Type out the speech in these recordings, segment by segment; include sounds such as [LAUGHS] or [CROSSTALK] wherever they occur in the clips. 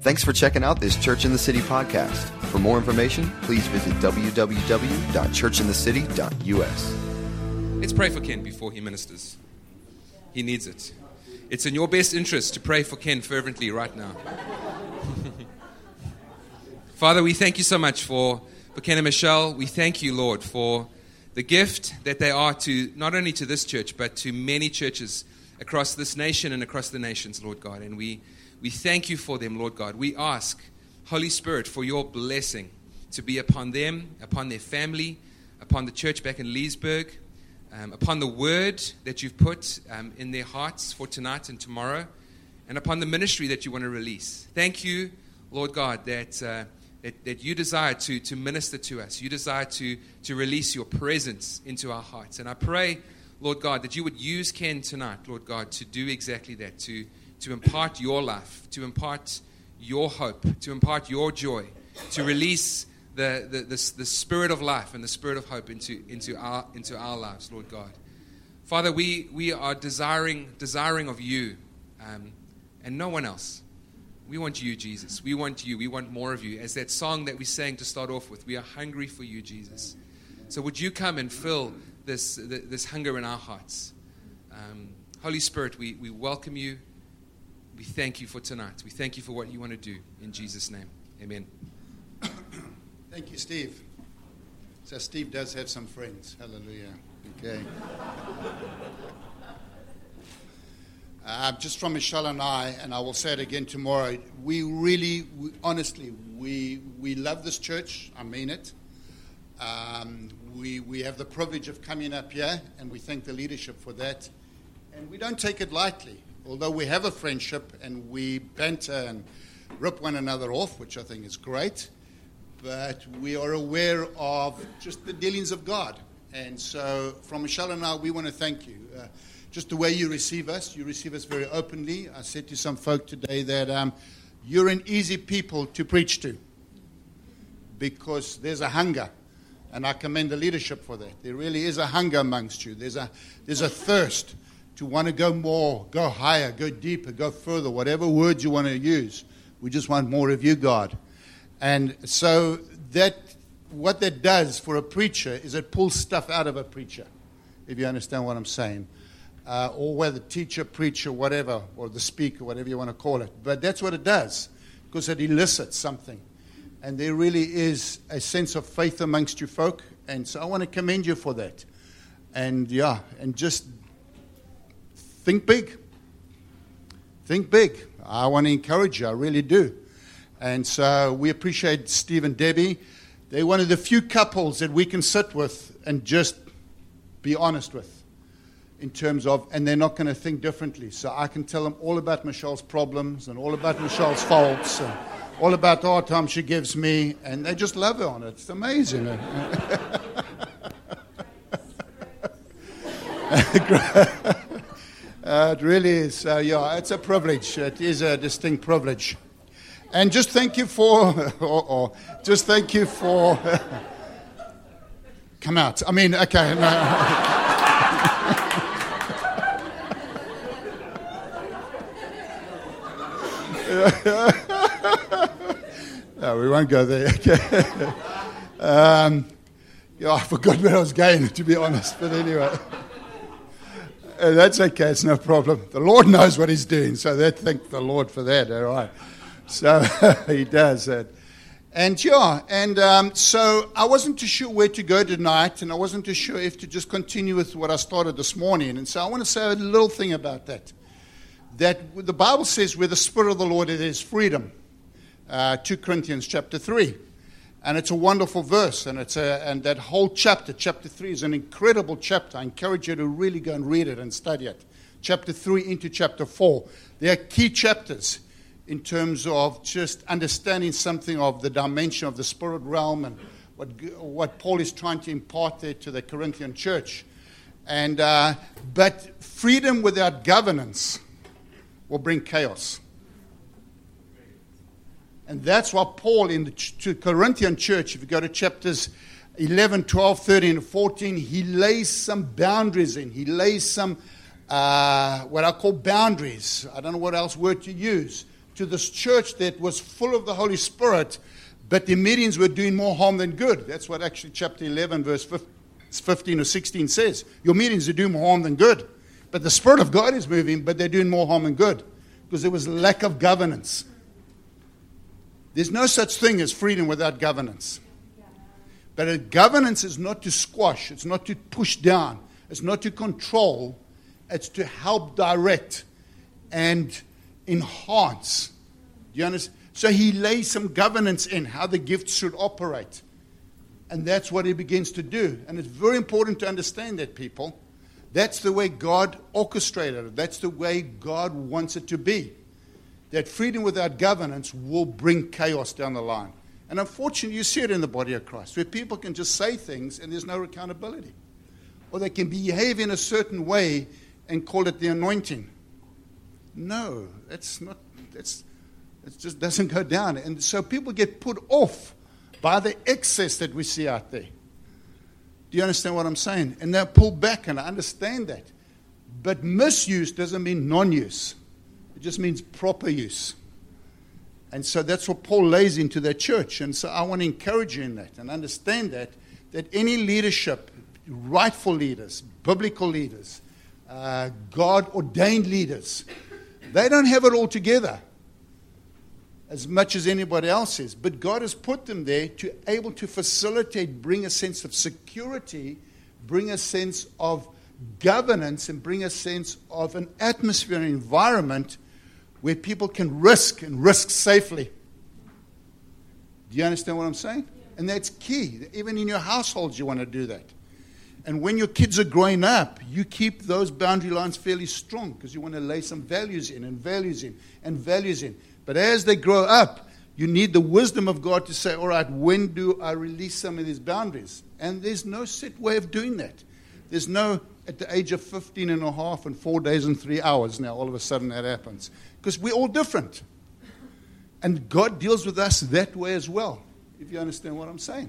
Thanks for checking out this Church in the City podcast. For more information, please visit www.churchinthecity.us. Let's pray for Ken before he ministers. He needs it. It's in your best interest to pray for Ken fervently right now. [LAUGHS] Father, we thank you so much for, for Ken and Michelle. We thank you, Lord, for the gift that they are to not only to this church, but to many churches across this nation and across the nations, Lord God. And we, we thank you for them, Lord God. We ask, Holy Spirit, for your blessing to be upon them, upon their family, upon the church back in Leesburg, um, upon the word that you've put um, in their hearts for tonight and tomorrow, and upon the ministry that you want to release. Thank you, Lord God, that, uh, that, that you desire to, to minister to us. You desire to, to release your presence into our hearts. And I pray, Lord God, that you would use Ken tonight, Lord God, to do exactly that, to, to impart your life, to impart your hope, to impart your joy, to release the, the, the, the, spirit of life and the spirit of hope into, into, our, into our lives, Lord God. Father, we, we are desiring, desiring of you um, and no one else. We want you, Jesus. We want you. We want more of you. As that song that we sang to start off with, we are hungry for you, Jesus. So would you come and fill this, this hunger in our hearts? Um, Holy Spirit, we, we welcome you. We thank you for tonight. We thank you for what you want to do. In Jesus' name, amen. [COUGHS] Thank you, Steve. So, Steve does have some friends. Hallelujah. Okay. [LAUGHS] Uh, just from Michelle and I, and I will say it again tomorrow, we really, we, honestly, we, we love this church. I mean it. Um, we, we have the privilege of coming up here, and we thank the leadership for that. And we don't take it lightly, although we have a friendship and we banter and rip one another off, which I think is great. But we are aware of just the dealings of God. And so, from Michelle and I, we want to thank you. Uh, just the way you receive us. You receive us very openly. I said to some folk today that um, you're an easy people to preach to because there's a hunger. And I commend the leadership for that. There really is a hunger amongst you. There's a, there's a thirst to want to go more, go higher, go deeper, go further, whatever words you want to use. We just want more of you, God. And so that what that does for a preacher is it pulls stuff out of a preacher, if you understand what I'm saying uh, or whether teacher, preacher, whatever, or the speaker, whatever you want to call it. But that's what it does, because it elicits something. And there really is a sense of faith amongst you folk. And so I want to commend you for that. And yeah, and just think big. Think big. I want to encourage you, I really do. And so we appreciate Steve and Debbie. They're one of the few couples that we can sit with and just be honest with in terms of, and they're not going to think differently. So I can tell them all about Michelle's problems and all about Michelle's faults and all about the hard time she gives me, and they just love her on it. It's amazing. [LAUGHS] [LAUGHS] uh, it really is. Uh, yeah, it's a privilege. It is a distinct privilege. And just thank you for, [LAUGHS] or, or just thank you for, [LAUGHS] come out. I mean, okay. No. [LAUGHS] no, we won't go there. um, yeah, I forgot where I was going, to be honest. But anyway, uh, that's okay. It's no problem. The Lord knows what He's doing, so that thank the Lord for that. All right. So [LAUGHS] He does that. And yeah, and um, so I wasn't too sure where to go tonight, and I wasn't too sure if to just continue with what I started this morning. And so I want to say a little thing about that that the Bible says where the Spirit of the Lord is, is freedom. Uh, 2 Corinthians chapter 3. And it's a wonderful verse, and, it's a, and that whole chapter, chapter 3, is an incredible chapter. I encourage you to really go and read it and study it. Chapter 3 into chapter 4. They are key chapters in terms of just understanding something of the dimension of the spirit realm and what, what Paul is trying to impart there to the Corinthian church. And, uh, but freedom without governance will bring chaos. And that's what Paul in the Corinthian church, if you go to chapters 11, 12, 13, and 14, he lays some boundaries in. He lays some, uh, what I call boundaries. I don't know what else word to use to this church that was full of the Holy Spirit, but the meetings were doing more harm than good. That's what actually chapter 11, verse 15 or 16 says. Your meetings are doing more harm than good. But the Spirit of God is moving, but they're doing more harm than good because there was lack of governance. There's no such thing as freedom without governance. But governance is not to squash, it's not to push down, it's not to control, it's to help direct and enhance. Do you understand? So he lays some governance in how the gifts should operate. And that's what he begins to do. And it's very important to understand that, people. That's the way God orchestrated it. That's the way God wants it to be. That freedom without governance will bring chaos down the line. And unfortunately, you see it in the body of Christ, where people can just say things and there's no accountability. Or they can behave in a certain way and call it the anointing. No, that's not, that's, it just doesn't go down. And so people get put off by the excess that we see out there. Do you understand what I'm saying? And they're pulled back, and I understand that. But misuse doesn't mean non use, it just means proper use. And so that's what Paul lays into their church. And so I want to encourage you in that and understand that, that any leadership, rightful leaders, biblical leaders, uh, God ordained leaders, they don't have it all together as much as anybody else is. But God has put them there to able to facilitate, bring a sense of security, bring a sense of governance, and bring a sense of an atmosphere and environment where people can risk and risk safely. Do you understand what I'm saying? And that's key. Even in your households, you want to do that. And when your kids are growing up, you keep those boundary lines fairly strong because you want to lay some values in and values in and values in. But as they grow up, you need the wisdom of God to say, all right, when do I release some of these boundaries? And there's no set way of doing that. There's no, at the age of 15 and a half and four days and three hours now, all of a sudden that happens. Because we're all different. And God deals with us that way as well, if you understand what I'm saying.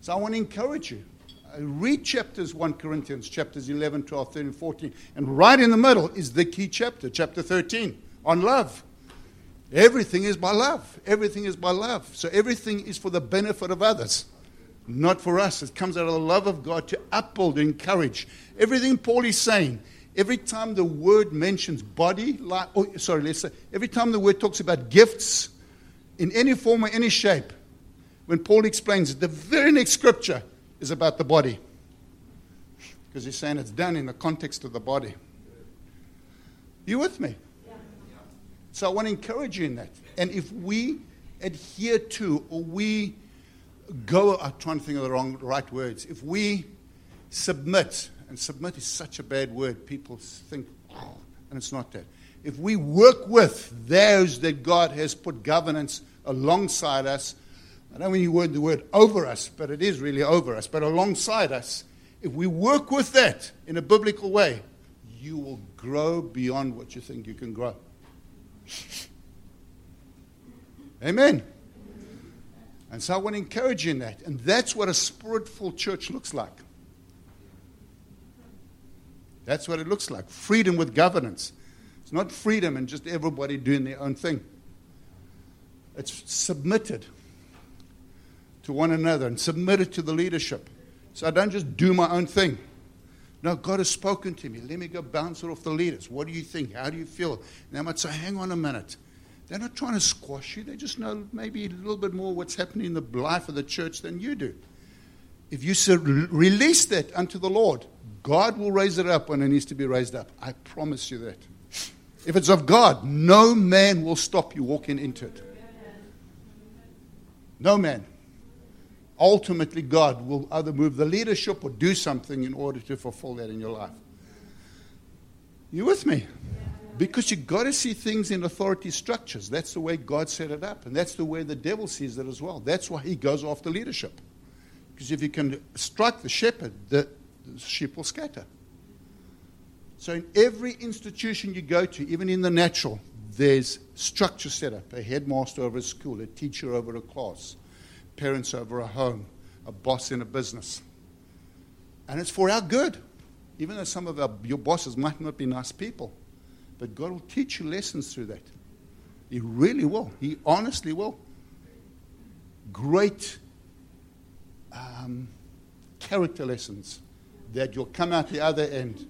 So I want to encourage you. Uh, read chapters 1 Corinthians, chapters 11, 12, 13, 14. And right in the middle is the key chapter, chapter 13, on love. Everything is by love. Everything is by love. So everything is for the benefit of others, not for us. It comes out of the love of God to uphold, and encourage. Everything Paul is saying, every time the word mentions body, like, oh, sorry, let's say, every time the word talks about gifts in any form or any shape, when Paul explains it, the very next scripture is about the body. Because he's saying it's done in the context of the body. You with me? So I want to encourage you in that. And if we adhere to or we go, I'm trying to think of the wrong, right words. If we submit, and submit is such a bad word, people think, oh, and it's not that. If we work with those that God has put governance alongside us, I don't mean you word the word over us, but it is really over us, but alongside us, if we work with that in a biblical way, you will grow beyond what you think you can grow. [LAUGHS] Amen. And so I want to encourage you in that. And that's what a spiritful church looks like. That's what it looks like freedom with governance. It's not freedom and just everybody doing their own thing, it's submitted to one another and submitted to the leadership. So I don't just do my own thing. No, God has spoken to me. Let me go bounce it off the leaders. What do you think? How do you feel? And they might say, hang on a minute. They're not trying to squash you. They just know maybe a little bit more what's happening in the life of the church than you do. If you release that unto the Lord, God will raise it up when it needs to be raised up. I promise you that. If it's of God, no man will stop you walking into it. No man ultimately God will either move the leadership or do something in order to fulfill that in your life. You with me? Because you've got to see things in authority structures. That's the way God set it up. And that's the way the devil sees it as well. That's why he goes after leadership. Because if you can strike the shepherd, the, the sheep will scatter. So in every institution you go to, even in the natural, there's structure set up a headmaster over a school, a teacher over a class, parents over a home, a boss in a business. And it's for our good. Even though some of our, your bosses might not be nice people, but God will teach you lessons through that. He really will. He honestly will. Great um, character lessons that you'll come out the other end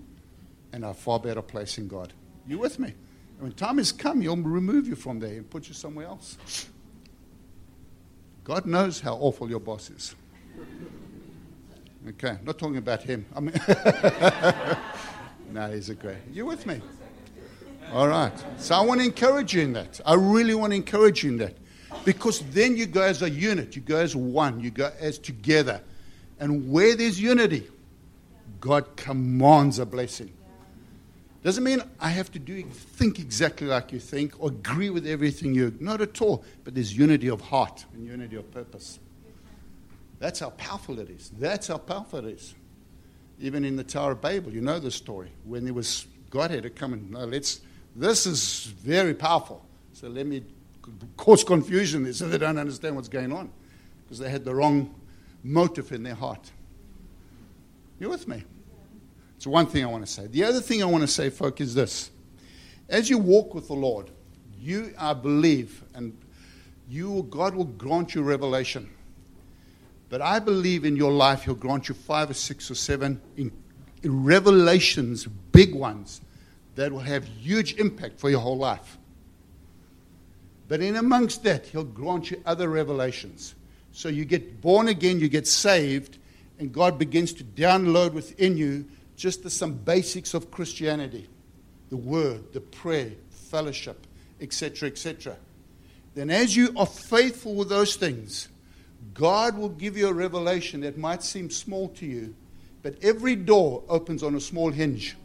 and are far better place in God. You with me? And when time has come, He'll remove you from there and put you somewhere else. God knows how awful your boss is. Okay, not talking about him. I mean, [LAUGHS] no, he's a great. You with me? All right. So I want to encourage you in that. I really want to encourage you in that. Because then you go as a unit, you go as one, you go as together. And where there's unity, God commands a blessing. Doesn't mean I have to do think exactly like you think or agree with everything you not at all, but there's unity of heart and unity of purpose. That's how powerful it is. That's how powerful it is. Even in the Tower of Babel, you know the story. When there was God had to come and no, let's this is very powerful. So let me cause confusion there so they don't understand what's going on. Because they had the wrong motive in their heart. You with me? It's one thing I want to say. The other thing I want to say, folk, is this. As you walk with the Lord, you, I believe, and you, God will grant you revelation. But I believe in your life, He'll grant you five or six or seven in, in revelations, big ones, that will have huge impact for your whole life. But in amongst that, He'll grant you other revelations. So you get born again, you get saved, and God begins to download within you just the, some basics of Christianity the word, the prayer, fellowship, etc., etc. Then, as you are faithful with those things, God will give you a revelation that might seem small to you, but every door opens on a small hinge.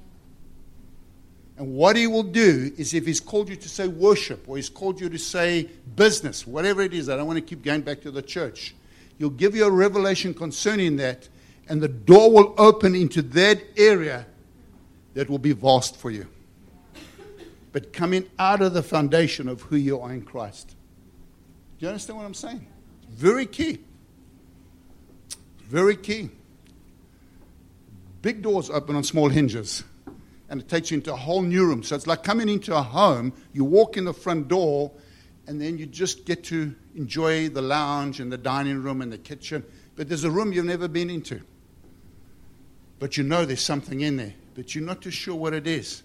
And what he will do is if he's called you to say worship or he's called you to say business, whatever it is, I don't want to keep going back to the church. He'll give you a revelation concerning that and the door will open into that area that will be vast for you. But coming out of the foundation of who you are in Christ. Do you understand what I'm saying? Very key. Very key. Big doors open on small hinges, and it takes you into a whole new room. So it's like coming into a home. You walk in the front door, and then you just get to enjoy the lounge and the dining room and the kitchen. But there's a room you've never been into but you know there's something in there, but you're not too sure what it is.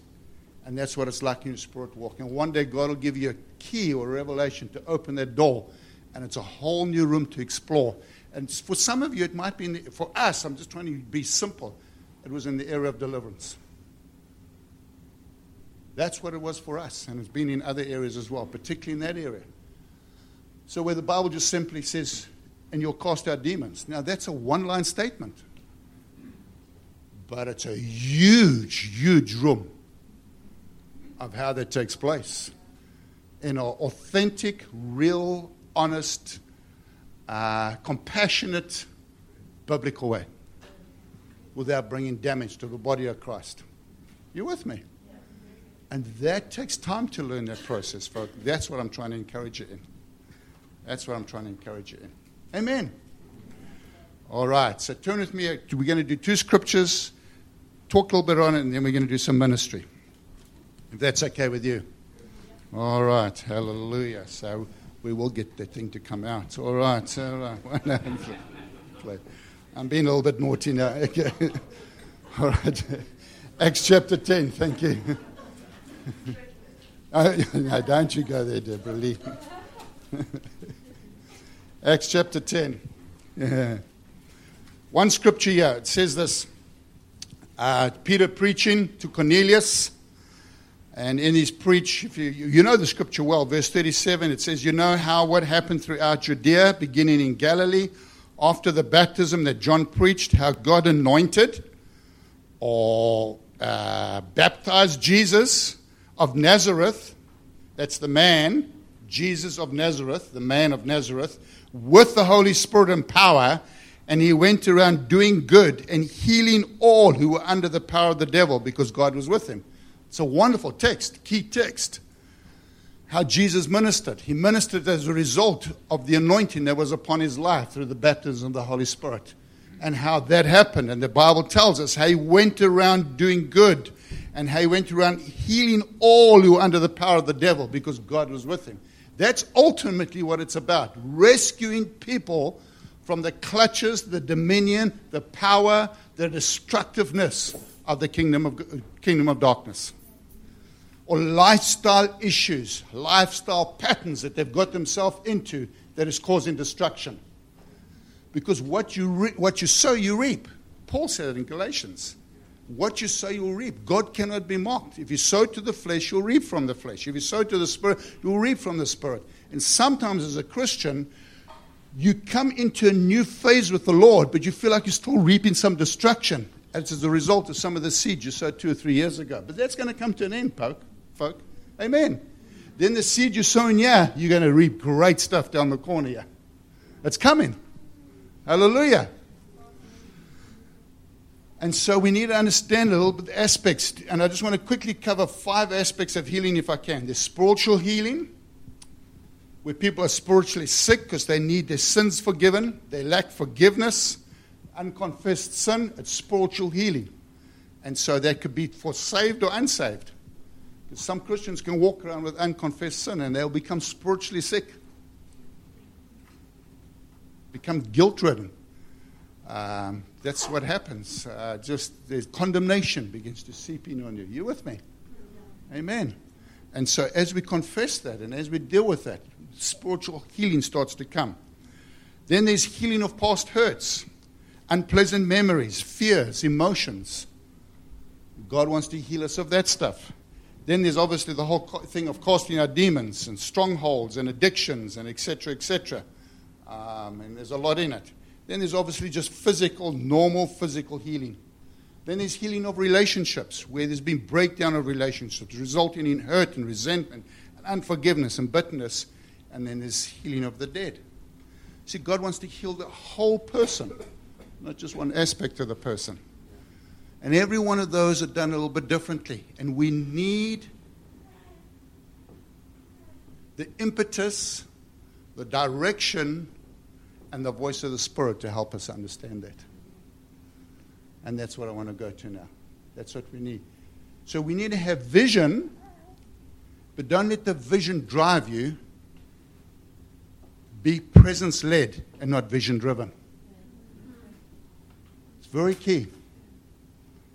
And that's what it's like in spirit walk. And one day God will give you a key or a revelation to open that door, and it's a whole new room to explore. And for some of you, it might be, the, for us, I'm just trying to be simple, it was in the area of deliverance. That's what it was for us, and it's been in other areas as well, particularly in that area. So, where the Bible just simply says, and you'll cast out demons. Now, that's a one line statement but it's a huge, huge room of how that takes place in an authentic, real, honest, uh, compassionate, biblical way without bringing damage to the body of Christ. You with me? And that takes time to learn that process, folks. That's what I'm trying to encourage you in. That's what I'm trying to encourage you in. Amen. All right, so turn with me. We're going to do two scriptures talk a little bit on it, and then we're going to do some ministry. If that's okay with you. All right. Hallelujah. So we will get that thing to come out. All right. All right. [LAUGHS] I'm being a little bit naughty now. [LAUGHS] Okay. All right. Acts chapter 10. Thank you. [LAUGHS] no, don't you go there, Deborah Lee. [LAUGHS] Acts chapter 10. Yeah. One scripture here. It says this uh, Peter preaching to Cornelius. And in his preach, if you, you know the scripture well, verse 37, it says, You know how what happened throughout Judea, beginning in Galilee, after the baptism that John preached, how God anointed or uh, baptized Jesus of Nazareth. That's the man, Jesus of Nazareth, the man of Nazareth, with the Holy Spirit and power and he went around doing good and healing all who were under the power of the devil because God was with him. It's a wonderful text, key text. How Jesus ministered. He ministered as a result of the anointing that was upon his life through the baptism of the Holy Spirit. And how that happened. And the Bible tells us how he went around doing good and how he went around healing all who were under the power of the devil because God was with him. That's ultimately what it's about rescuing people from the clutches, the dominion, the power, the destructiveness of the kingdom of, kingdom of darkness. Or lifestyle issues, lifestyle patterns that they've got themselves into that is causing destruction. Because what you, re- what you sow, you reap. Paul said it in Galatians. What you sow, you'll reap. God cannot be mocked. If you sow to the flesh, you'll reap from the flesh. If you sow to the spirit, you'll reap from the spirit. And sometimes, as a Christian, you come into a new phase with the Lord, but you feel like you're still reaping some destruction as a result of some of the seeds you sowed two or three years ago. But that's going to come to an end, folk. folk. Amen. Then the seed you're sowing yeah, you're going to reap great stuff down the corner here. It's coming. Hallelujah. And so we need to understand a little bit aspects. And I just want to quickly cover five aspects of healing if I can. There's spiritual healing, where people are spiritually sick because they need their sins forgiven, they lack forgiveness, unconfessed sin, it's spiritual healing. And so that could be for saved or unsaved. Because some Christians can walk around with unconfessed sin and they'll become spiritually sick, become guilt ridden. Um, that's what happens. Uh, just the condemnation begins to seep in on you. You with me? Amen. And so as we confess that and as we deal with that, spiritual healing starts to come. Then there's healing of past hurts, unpleasant memories, fears, emotions. God wants to heal us of that stuff. Then there's obviously the whole thing of casting out demons and strongholds and addictions and etc. etc. Um, and there's a lot in it. Then there's obviously just physical, normal physical healing. Then there's healing of relationships, where there's been breakdown of relationships, resulting in hurt and resentment and unforgiveness and bitterness. And then there's healing of the dead. See, God wants to heal the whole person, not just one aspect of the person. And every one of those are done a little bit differently. And we need the impetus, the direction and the voice of the Spirit to help us understand that. And that's what I want to go to now. That's what we need. So we need to have vision, but don't let the vision drive you. Be presence led and not vision driven. It's very key.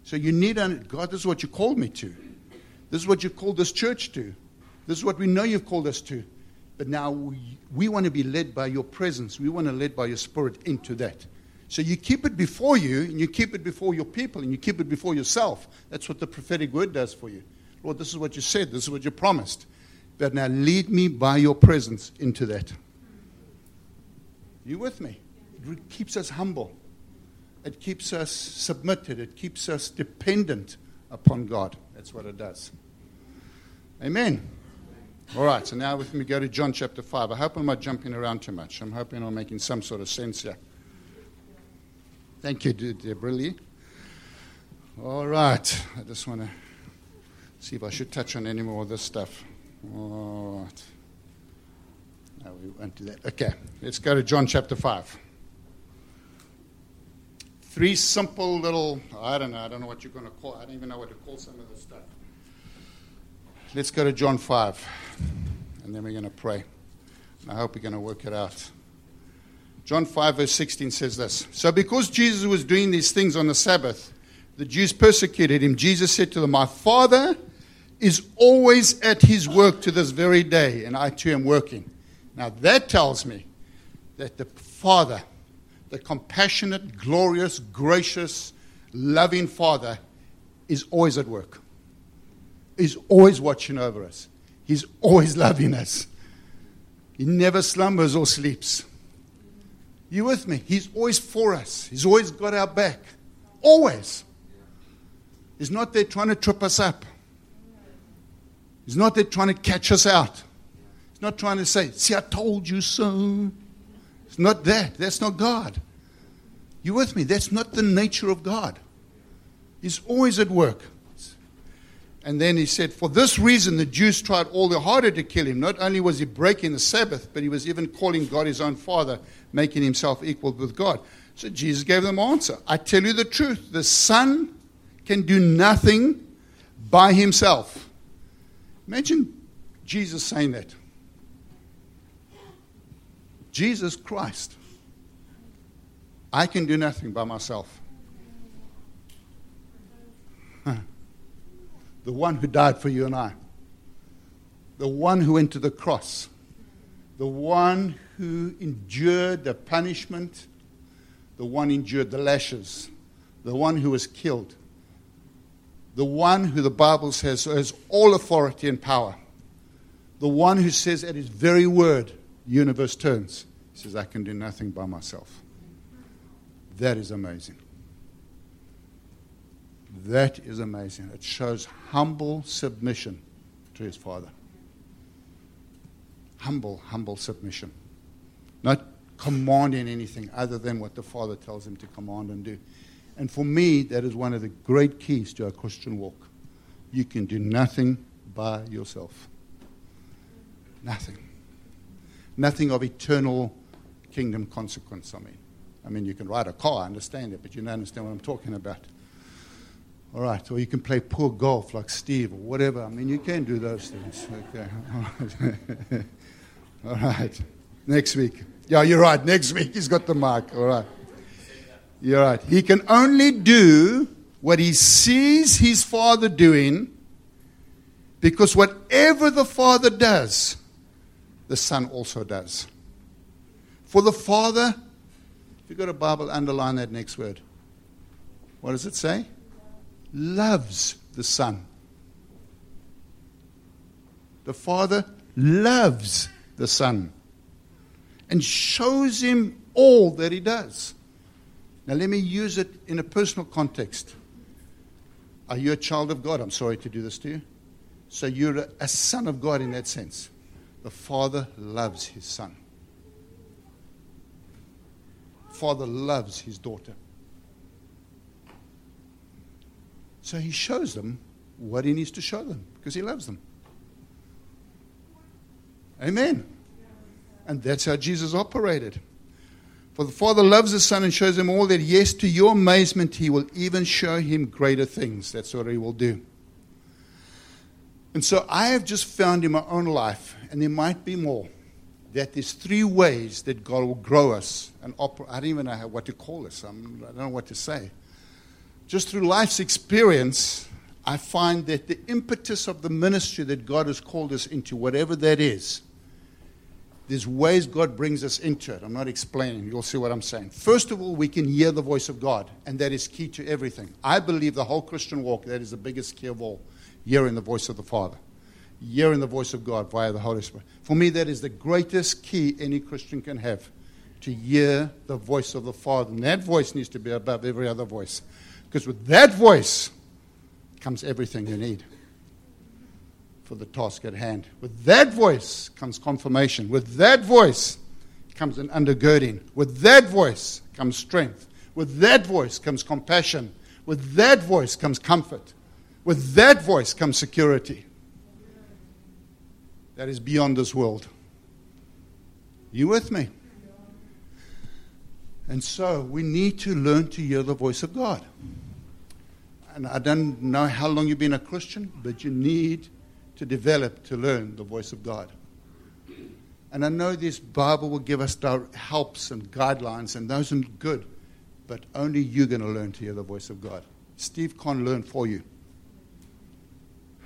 So you need, to, God, this is what you called me to. This is what you called this church to. This is what we know you've called us to. But now we, we want to be led by your presence. We want to led by your spirit into that. So you keep it before you, and you keep it before your people, and you keep it before yourself. That's what the prophetic word does for you. Lord, this is what you said, this is what you promised. But now lead me by your presence into that. You with me? It keeps us humble. It keeps us submitted. It keeps us dependent upon God. That's what it does. Amen. All right, so now with me go to John chapter 5. I hope I'm not jumping around too much. I'm hoping I'm making some sort of sense here. Thank you, Deborah Lee. All right, I just want to see if I should touch on any more of this stuff. All right. No, we won't do that. Okay, let's go to John chapter 5. Three simple little, I don't know, I don't know what you're going to call, I don't even know what to call some of this stuff. Let's go to John 5, and then we're going to pray. I hope we're going to work it out. John 5, verse 16 says this So, because Jesus was doing these things on the Sabbath, the Jews persecuted him. Jesus said to them, My Father is always at his work to this very day, and I too am working. Now, that tells me that the Father, the compassionate, glorious, gracious, loving Father, is always at work. He's always watching over us. He's always loving us. He never slumbers or sleeps. You with me? He's always for us. He's always got our back. Always. He's not there trying to trip us up. He's not there trying to catch us out. He's not trying to say, See, I told you so. It's not that. That's not God. You with me? That's not the nature of God. He's always at work. And then he said, For this reason, the Jews tried all the harder to kill him. Not only was he breaking the Sabbath, but he was even calling God his own father, making himself equal with God. So Jesus gave them answer. I tell you the truth. The Son can do nothing by himself. Imagine Jesus saying that. Jesus Christ. I can do nothing by myself. The one who died for you and I. The one who went to the cross. The one who endured the punishment. The one endured the lashes. The one who was killed. The one who the Bible says has all authority and power. The one who says at his very word, universe turns. He says, I can do nothing by myself. That is amazing. That is amazing. It shows humble submission to his Father. Humble, humble submission. Not commanding anything other than what the Father tells him to command and do. And for me, that is one of the great keys to a Christian walk. You can do nothing by yourself. Nothing. Nothing of eternal kingdom consequence, I mean. I mean, you can ride a car, I understand it, but you don't understand what I'm talking about. All right, or you can play poor golf like Steve or whatever. I mean, you can do those things. Okay. All right. [LAUGHS] Next week. Yeah, you're right. Next week he's got the mark. All right. You're right. He can only do what he sees his father doing because whatever the father does, the son also does. For the father, if you've got a Bible, underline that next word. What does it say? Loves the Son. The Father loves the Son and shows him all that he does. Now, let me use it in a personal context. Are you a child of God? I'm sorry to do this to you. So, you're a, son of God in that sense. The Father loves his Son. Father loves his daughter. So he shows them what he needs to show them because he loves them. Amen. And that's how Jesus operated. For the Father loves the Son and shows him all that, yes, to your amazement, he will even show him greater things. That's what he will do. And so I have just found in my own life, and there might be more, that there's three ways that God will grow us and operate. I don't even know what to call this. I'm, I don't know what to say just through life's experience, I find that the impetus of the ministry that God has called us into, whatever that is, there's ways God brings us into it. I'm not explaining. You'll see what I'm saying. First of all, we can hear the voice of God, and that is key to everything. I believe the whole Christian walk, that is the biggest key of all, hearing the voice of the Father, hearing the voice of God via the Holy Spirit. For me, that is the greatest key any Christian can have, to hear the voice of the Father. And that voice needs to be above every other voice. Because with that voice comes everything you need for the task at hand. With that voice comes confirmation. With that voice comes an undergirding. With that voice comes strength. With that voice comes compassion. With that voice comes comfort. With that voice comes security. That is beyond this world. You with me? And so we need to learn to hear the voice of God. And I don't know how long you've been a Christian, but you need to develop to learn the voice of God. And I know this Bible will give us helps and guidelines, and those are good, but only you're going to learn to hear the voice of God. Steve can't learn for you.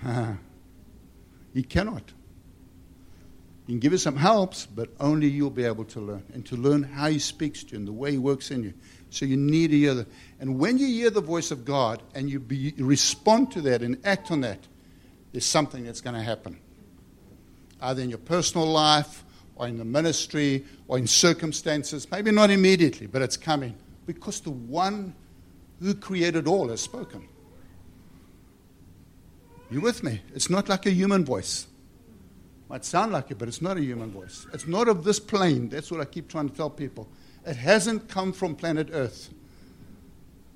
[LAUGHS] he cannot. He can give you some helps, but only you'll be able to learn. And to learn how He speaks to you and the way He works in you. So you need to hear that. And when you hear the voice of God and you be, respond to that and act on that, there's something that's going to happen. Either in your personal life or in the ministry or in circumstances. Maybe not immediately, but it's coming. Because the one who created all has spoken. You with me? It's not like a human voice. Might sound like it, but it's not a human voice. It's not of this plane. That's what I keep trying to tell people. It hasn't come from planet Earth,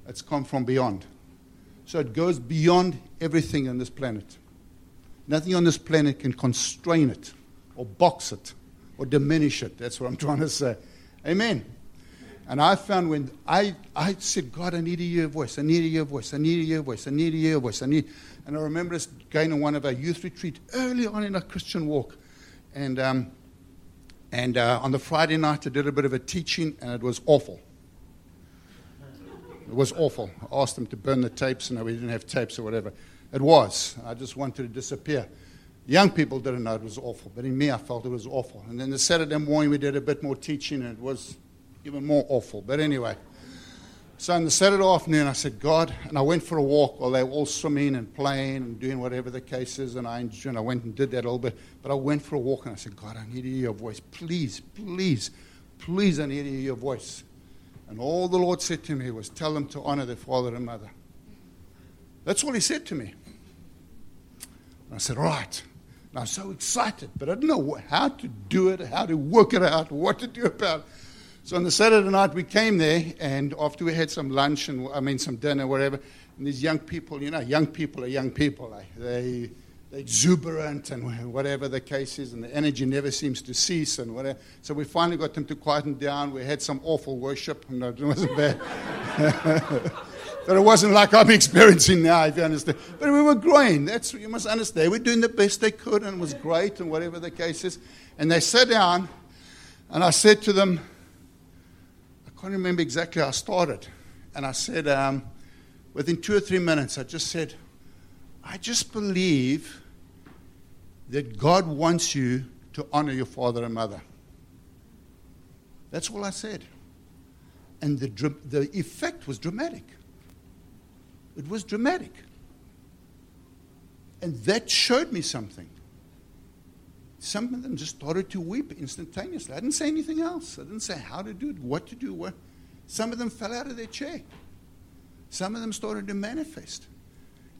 it's come from beyond. So it goes beyond everything on this planet. Nothing on this planet can constrain it or box it or diminish it. That's what I'm trying to say. Amen. And I found when I, I said, God, I need to hear your voice. I need to hear your voice. I need to hear your voice. I need to hear your voice. I need. And I remember us going on one of our youth retreat early on in our Christian walk. And, um, and uh, on the Friday night, I did a bit of a teaching, and it was awful. It was awful. I asked them to burn the tapes, and we didn't have tapes or whatever. It was. I just wanted to disappear. Young people didn't know it was awful, but in me, I felt it was awful. And then the Saturday morning, we did a bit more teaching, and it was even more awful. But anyway, so on the Saturday afternoon, I said, God, and I went for a walk while they were all swimming and playing and doing whatever the case is, and I, and I went and did that a little bit. But I went for a walk, and I said, God, I need to hear your voice. Please, please, please, I need to hear your voice. And all the Lord said to me was, Tell them to honor their father and mother. That's all He said to me. And I said, Right. And I was so excited, but I didn't know how to do it, how to work it out, what to do about it. So on the Saturday night, we came there, and after we had some lunch and I mean some dinner, whatever, and these young people, you know, young people are young people. They they're exuberant and whatever the case is, and the energy never seems to cease and whatever. So we finally got them to quieten down. We had some awful worship. No, it wasn't bad. [LAUGHS] but it wasn't like I'm experiencing now, if you understand. But we were growing. That's you must understand. We're doing the best they could, and it was great, and whatever the case is. And they sat down, and I said to them, can't remember exactly how I started. And I said, um, within two or three minutes, I just said, I just believe that God wants you to honor your father and mother. That's all I said. And the, the effect was dramatic. It was dramatic. And that showed me something. Some of them just started to weep instantaneously. I didn't say anything else. I didn't say how to do it, what to do. What. Some of them fell out of their chair. Some of them started to manifest.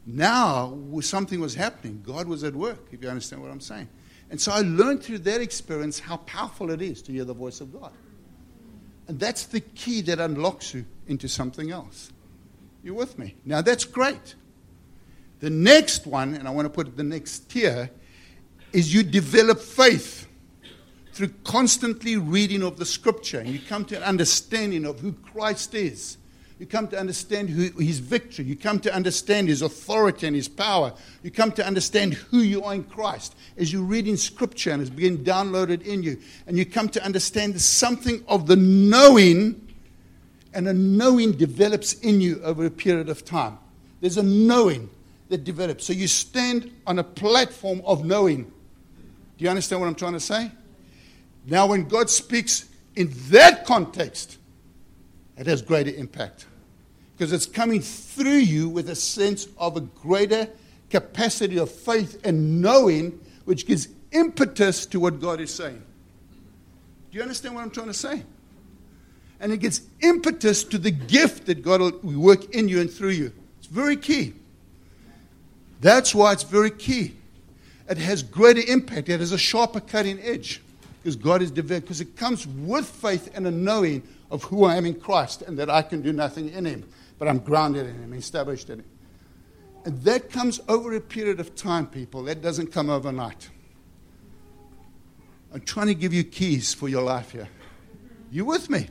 Now, something was happening. God was at work, if you understand what I'm saying. And so I learned through that experience how powerful it is to hear the voice of God. And that's the key that unlocks you into something else. You with me? Now, that's great. The next one, and I want to put the next tier, is you develop faith through constantly reading of the scripture. And you come to an understanding of who Christ is you come to understand who, his victory. You come to understand his authority and his power. You come to understand who you are in Christ as you read in Scripture and it's being downloaded in you. And you come to understand something of the knowing, and a knowing develops in you over a period of time. There's a knowing that develops. So you stand on a platform of knowing. Do you understand what I'm trying to say? Now, when God speaks in that context, it has greater impact because it's coming through you with a sense of a greater capacity of faith and knowing, which gives impetus to what God is saying. Do you understand what I'm trying to say? And it gives impetus to the gift that God will work in you and through you. It's very key. That's why it's very key. It has greater impact. It has a sharper cutting edge because God is developed. Because it comes with faith and a knowing of who I am in Christ and that I can do nothing in Him, but I'm grounded in Him, established in Him. And that comes over a period of time, people. That doesn't come overnight. I'm trying to give you keys for your life here. You with me?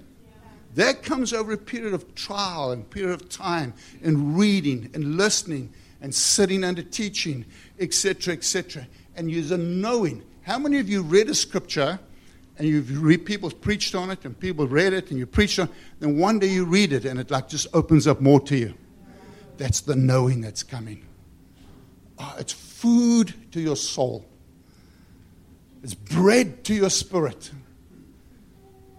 That comes over a period of trial and period of time and reading and listening and sitting under teaching, etc., etc. And you're knowing. How many of you read a scripture and you've read people preached on it and people read it and you preached on it, then one day you read it and it like just opens up more to you. That's the knowing that's coming. Oh, it's food to your soul. It's bread to your spirit.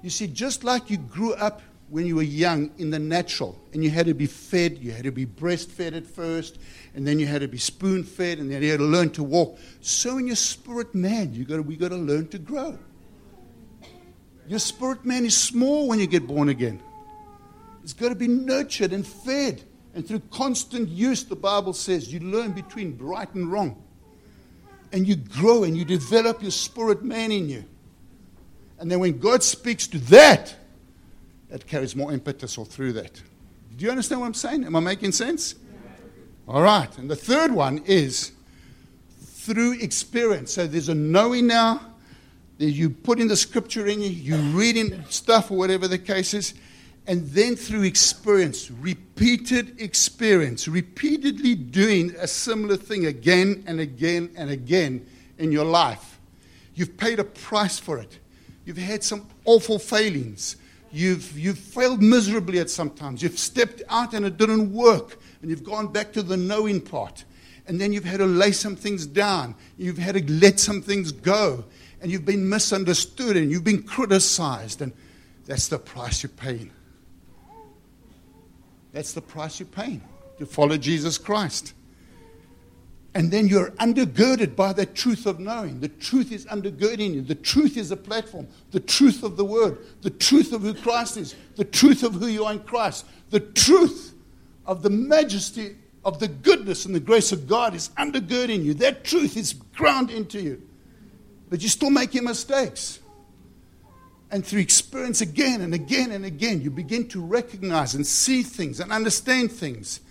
You see, just like you grew up when you were young in the natural and you had to be fed, you had to be breastfed at first, and then you had to be spoon fed, and then you had to learn to walk. So in your spirit man, you got to, we got to learn to grow. Your spirit man is small when you get born again. It's got to be nurtured and fed. And through constant use, the Bible says, you learn between right and wrong. And you grow and you develop your spirit man in you. And then when God speaks to that, that carries more impetus all through that. Do you understand what I'm saying? Am I making sense? All right. And the third one is through experience. So there's a knowing now, that you put in the scripture in you, you read in stuff or whatever the case is, And then through experience, repeated experience, repeatedly doing a similar thing again and again and again in your life, you've paid a price for it. You've had some awful failings. You've, you've failed miserably at some times. You've stepped out and it didn't work. And you've gone back to the knowing part. And then you've had to lay some things down. You've had to let some things go. And you've been misunderstood and you've been criticized. And that's the price you're paying. That's the price you're paying to follow Jesus Christ. And then you're undergirded by the truth of knowing. The truth is undergirding you. The truth is a platform. The truth of the word. The truth of who Christ is. The truth of who you are in Christ. The truth of the majesty of the goodness and the grace of God is undergirding you. That truth is ground into you. But you're still making mistakes. And through experience again and again and again, you begin to recognize and see things and understand things.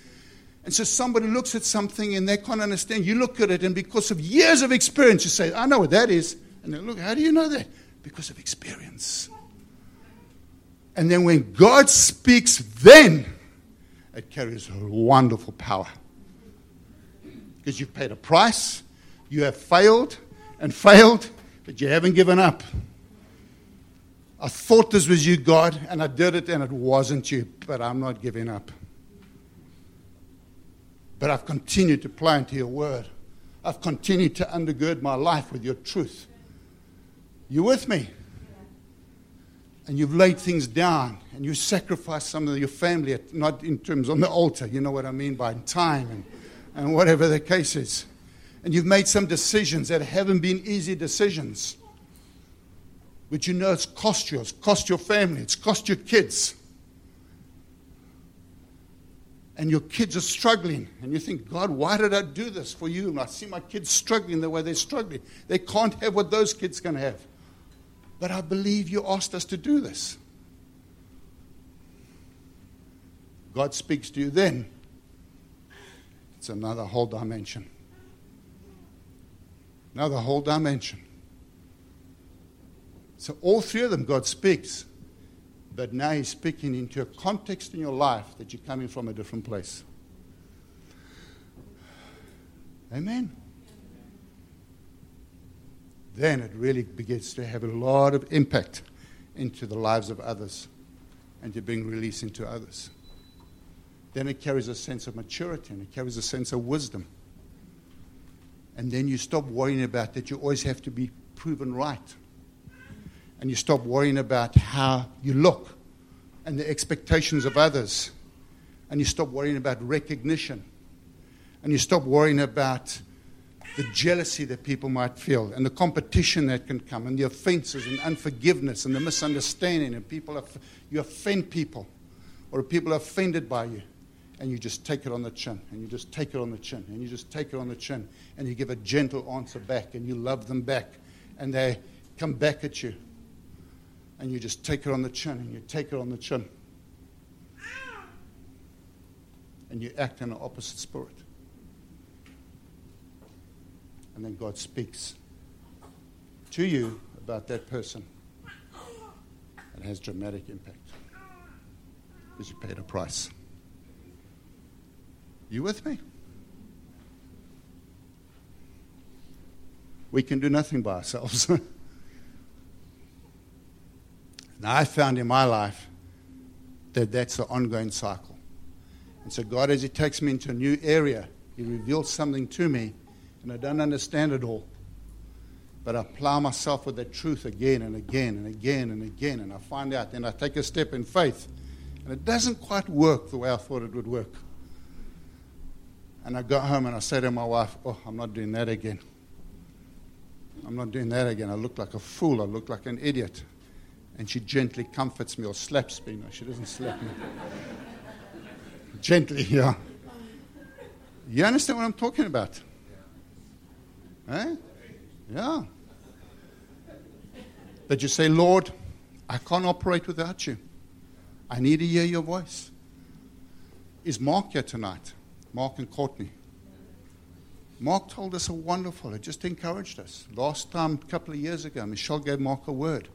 And so somebody looks at something and they can't understand. You look at it, and because of years of experience, you say, I know what that is. And they look, how do you know that? Because of experience. And then when God speaks, then it carries wonderful power. Because you've paid a price, you have failed and failed, but you haven't given up. I thought this was you, God, and I did it, and it wasn't you, but I'm not giving up. But I've continued to ply into your word. I've continued to undergird my life with your truth. You with me? And you've laid things down and you sacrificed some of your family, not in terms on the altar, you know what I mean by time and, and whatever the case is. And you've made some decisions that haven't been easy decisions which you know it's cost you, it's cost your family, it's cost your kids. And your kids are struggling, and you think, God, why did I do this for you? And I see my kids struggling the way they're struggling. They can't have what those kids can have. But I believe you asked us to do this. God speaks to you then. It's another whole dimension. Another whole dimension. So, all three of them, God speaks. But now He's speaking into a context in your life that you're coming from a different place. Amen. Then it really begins to have a lot of impact into the lives of others and to bring release into others. Then it carries a sense of maturity and it carries a sense of wisdom. And then you stop worrying about that you always have to be proven right and you stop worrying about how you look and the expectations of others, and you stop worrying about recognition, and you stop worrying about the jealousy that people might feel, and the competition that can come, and the offenses and unforgiveness and the misunderstanding, and people, you offend people, or people are offended by you, and you just take it on the chin, and you just take it on the chin, and you just take it on the chin, and you give a gentle answer back, and you love them back, and they come back at you and you just take it on the chin and you take it on the chin. And you act in an opposite spirit. And then God speaks to you about that person. It has dramatic impact because you paid a price. You with me? We can do nothing by ourselves. [LAUGHS] Now, I found in my life that that's the ongoing cycle. And so, God, as He takes me into a new area, He reveals something to me, and I don't understand it all. But I plow myself with that truth again and again and again and again, and I find out. Then I take a step in faith, and it doesn't quite work the way I thought it would work. And I go home and I say to my wife, Oh, I'm not doing that again. I'm not doing that again. I look like a fool. I look like an idiot and she gently comforts me or slaps me. No, she doesn't slap me. gently, yeah. You understand what I'm talking about? Eh? Yeah. But you say, Lord, I can't operate without you. I need to hear your voice. Is Mark here tonight? Mark and Courtney. Mark told us a wonderful, it just encouraged us. Last time, a couple of years ago, Michelle gave Mark a word.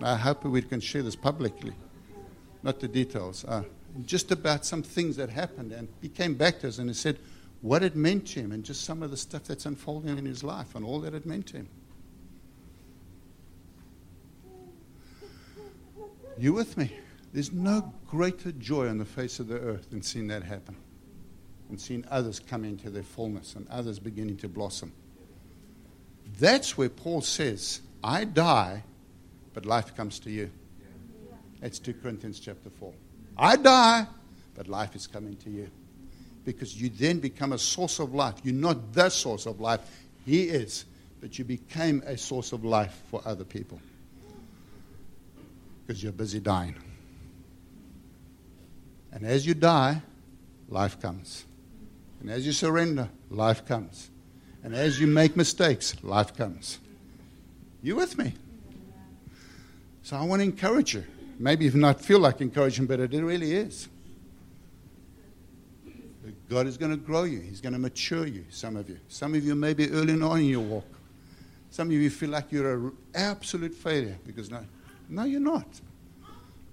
I hope we can share this publicly. not the details. Uh, just about some things that happened. And he came back to us and he said what it meant to him and just some of the stuff that's unfolding in his life and all that it meant to him. You with me? There's no greater joy on the face of the earth than seeing that happen and seeing others come into their fullness and others beginning to blossom. That's where Paul says, I die, but life comes to you. That's 2 Corinthians chapter 4. I die, but life is coming to you. Because you then become a source of life. You're not the source of life, He is. But you became a source of life for other people. Because you're busy dying. And as you die, life comes. And as you surrender, life comes. And as you make mistakes, life comes. You with me? So I want to encourage you. Maybe you not feel like encouraging, but it really is. God is going to grow you. He's going to mature you, some of you. Some of you may be early on in your walk. Some of you feel like you're an absolute failure because no, no, you're not.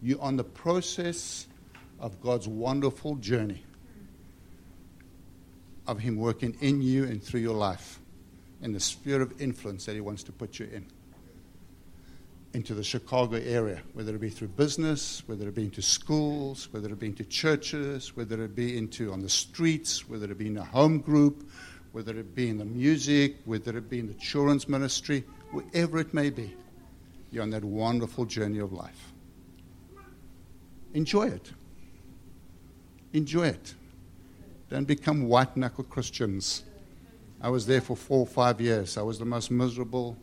You're on the process of God's wonderful journey of Him working in you and through your life in the sphere of influence that He wants to put you in. Into the Chicago area, whether it be through business, whether it be into schools, whether it be into churches, whether it be into on the streets, whether it be in a home group, whether it be in the music, whether it be in the children's ministry, wherever it may be. You're on that wonderful journey of life. Enjoy it. Enjoy it. Don't become white knuckle Christians. I was there for four or five years. I was the most miserable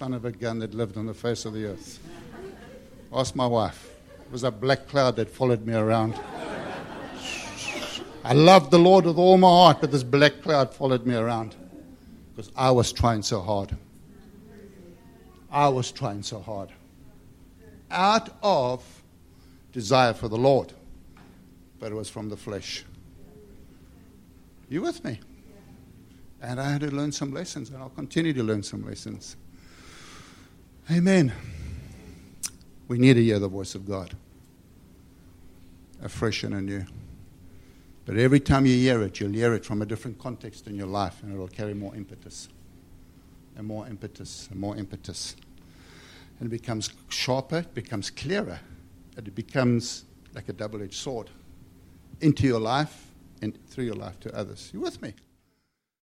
son of a gun that lived on the face of the earth. Ask my wife. It was a black cloud that followed me around. I loved the Lord with all my heart, but this black cloud followed me around because I was trying so hard. I was trying so hard. Out of desire for the Lord, but it was from the flesh. You with me? And I had to learn some lessons, and I'll continue to learn some lessons. Amen. We need to hear the voice of God afresh and anew. But every time you hear it, you'll hear it from a different context in your life, and it'll carry more impetus, and more impetus, and more impetus. And it becomes sharper, it becomes clearer, and it becomes like a double edged sword into your life and through your life to others. You with me?